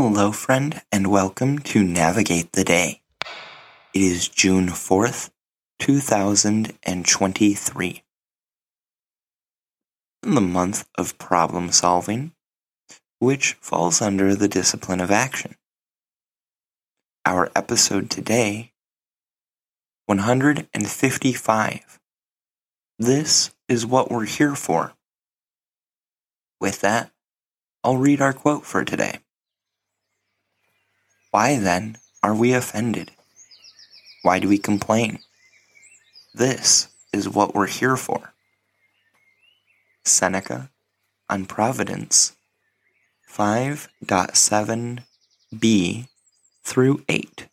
Hello, friend, and welcome to Navigate the Day. It is June 4th, 2023. In the month of problem solving, which falls under the discipline of action. Our episode today 155. This is what we're here for. With that, I'll read our quote for today. Why then are we offended? Why do we complain? This is what we're here for. Seneca on Providence 5.7b through 8.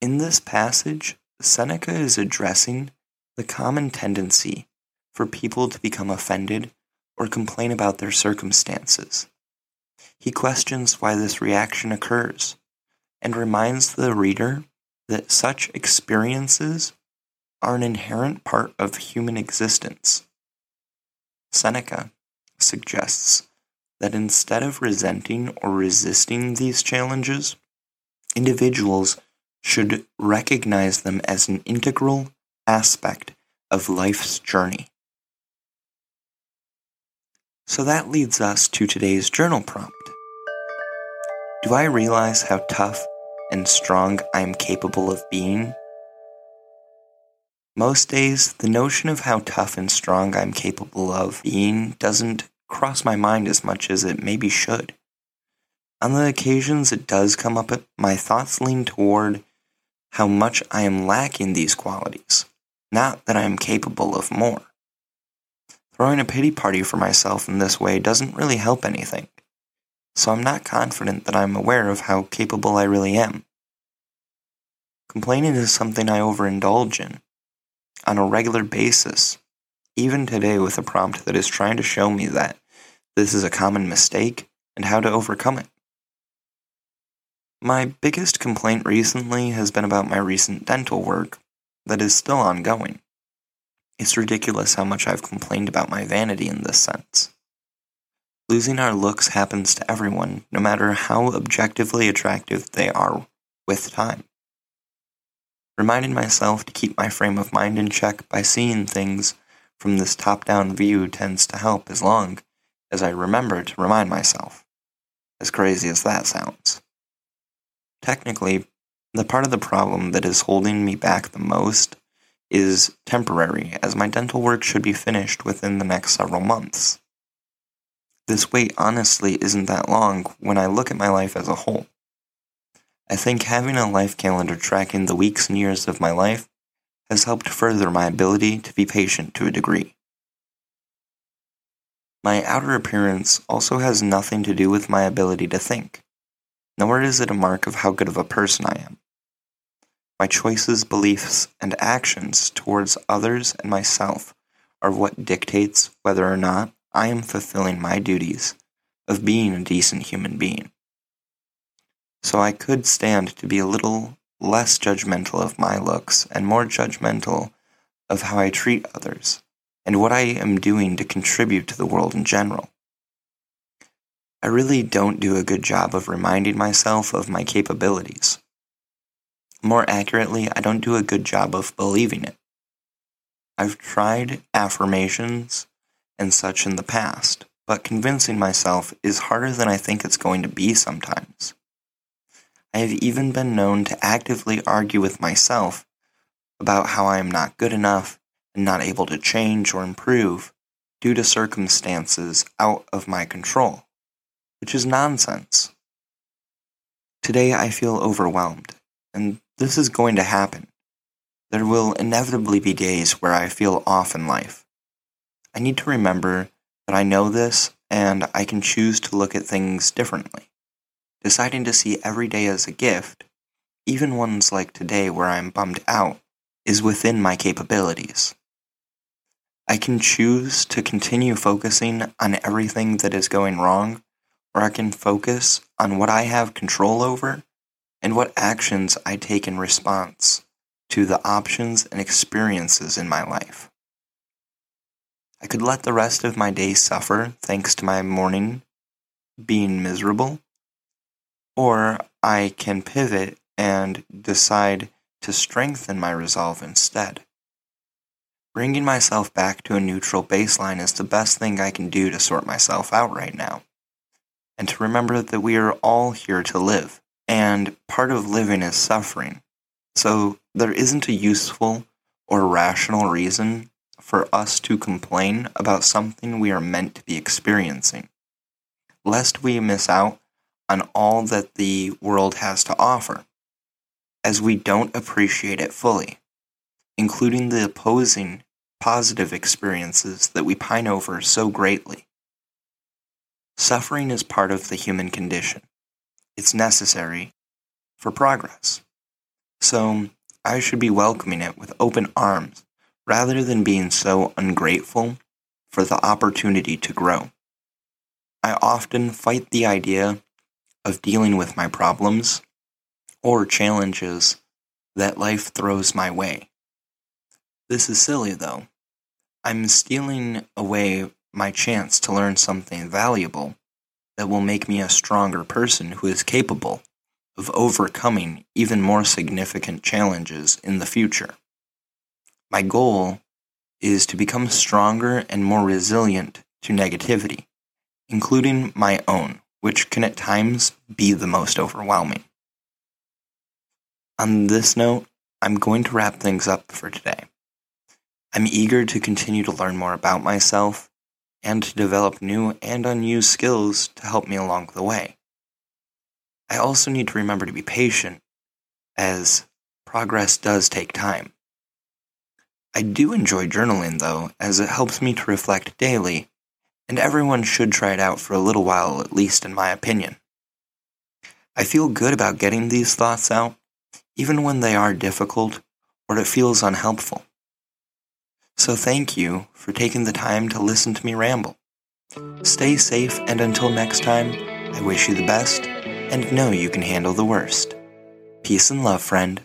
In this passage, Seneca is addressing the common tendency for people to become offended or complain about their circumstances. He questions why this reaction occurs and reminds the reader that such experiences are an inherent part of human existence. Seneca suggests that instead of resenting or resisting these challenges, individuals should recognize them as an integral aspect of life's journey. So that leads us to today's journal prompt. Do I realize how tough and strong I am capable of being? Most days, the notion of how tough and strong I'm capable of being doesn't cross my mind as much as it maybe should. On the occasions it does come up, my thoughts lean toward how much I am lacking these qualities, not that I am capable of more. Throwing a pity party for myself in this way doesn't really help anything so I'm not confident that I'm aware of how capable I really am. Complaining is something I overindulge in on a regular basis, even today with a prompt that is trying to show me that this is a common mistake and how to overcome it. My biggest complaint recently has been about my recent dental work that is still ongoing. It's ridiculous how much I've complained about my vanity in this sense. Losing our looks happens to everyone, no matter how objectively attractive they are with time. Reminding myself to keep my frame of mind in check by seeing things from this top down view tends to help as long as I remember to remind myself, as crazy as that sounds. Technically, the part of the problem that is holding me back the most is temporary, as my dental work should be finished within the next several months. This wait honestly isn't that long when I look at my life as a whole. I think having a life calendar tracking the weeks and years of my life has helped further my ability to be patient to a degree. My outer appearance also has nothing to do with my ability to think, nor is it a mark of how good of a person I am. My choices, beliefs, and actions towards others and myself are what dictates whether or not I am fulfilling my duties of being a decent human being. So I could stand to be a little less judgmental of my looks and more judgmental of how I treat others and what I am doing to contribute to the world in general. I really don't do a good job of reminding myself of my capabilities. More accurately, I don't do a good job of believing it. I've tried affirmations and such in the past, but convincing myself is harder than I think it's going to be sometimes. I have even been known to actively argue with myself about how I am not good enough and not able to change or improve due to circumstances out of my control, which is nonsense. Today I feel overwhelmed, and this is going to happen. There will inevitably be days where I feel off in life. I need to remember that I know this and I can choose to look at things differently. deciding to see every day as a gift, even ones like today where I'm bummed out, is within my capabilities. I can choose to continue focusing on everything that is going wrong, or I can focus on what I have control over and what actions I take in response to the options and experiences in my life. I could let the rest of my day suffer thanks to my morning being miserable, or I can pivot and decide to strengthen my resolve instead. Bringing myself back to a neutral baseline is the best thing I can do to sort myself out right now. And to remember that we are all here to live, and part of living is suffering. So there isn't a useful or rational reason for us to complain about something we are meant to be experiencing, lest we miss out on all that the world has to offer as we don't appreciate it fully, including the opposing positive experiences that we pine over so greatly. Suffering is part of the human condition. It's necessary for progress. So I should be welcoming it with open arms rather than being so ungrateful for the opportunity to grow. I often fight the idea of dealing with my problems or challenges that life throws my way. This is silly, though. I'm stealing away my chance to learn something valuable that will make me a stronger person who is capable of overcoming even more significant challenges in the future. My goal is to become stronger and more resilient to negativity, including my own, which can at times be the most overwhelming. On this note, I'm going to wrap things up for today. I'm eager to continue to learn more about myself and to develop new and unused skills to help me along the way. I also need to remember to be patient, as progress does take time. I do enjoy journaling, though, as it helps me to reflect daily, and everyone should try it out for a little while, at least in my opinion. I feel good about getting these thoughts out even when they are difficult or it feels unhelpful. So thank you for taking the time to listen to me ramble. Stay safe, and until next time, I wish you the best and know you can handle the worst. Peace and love, friend.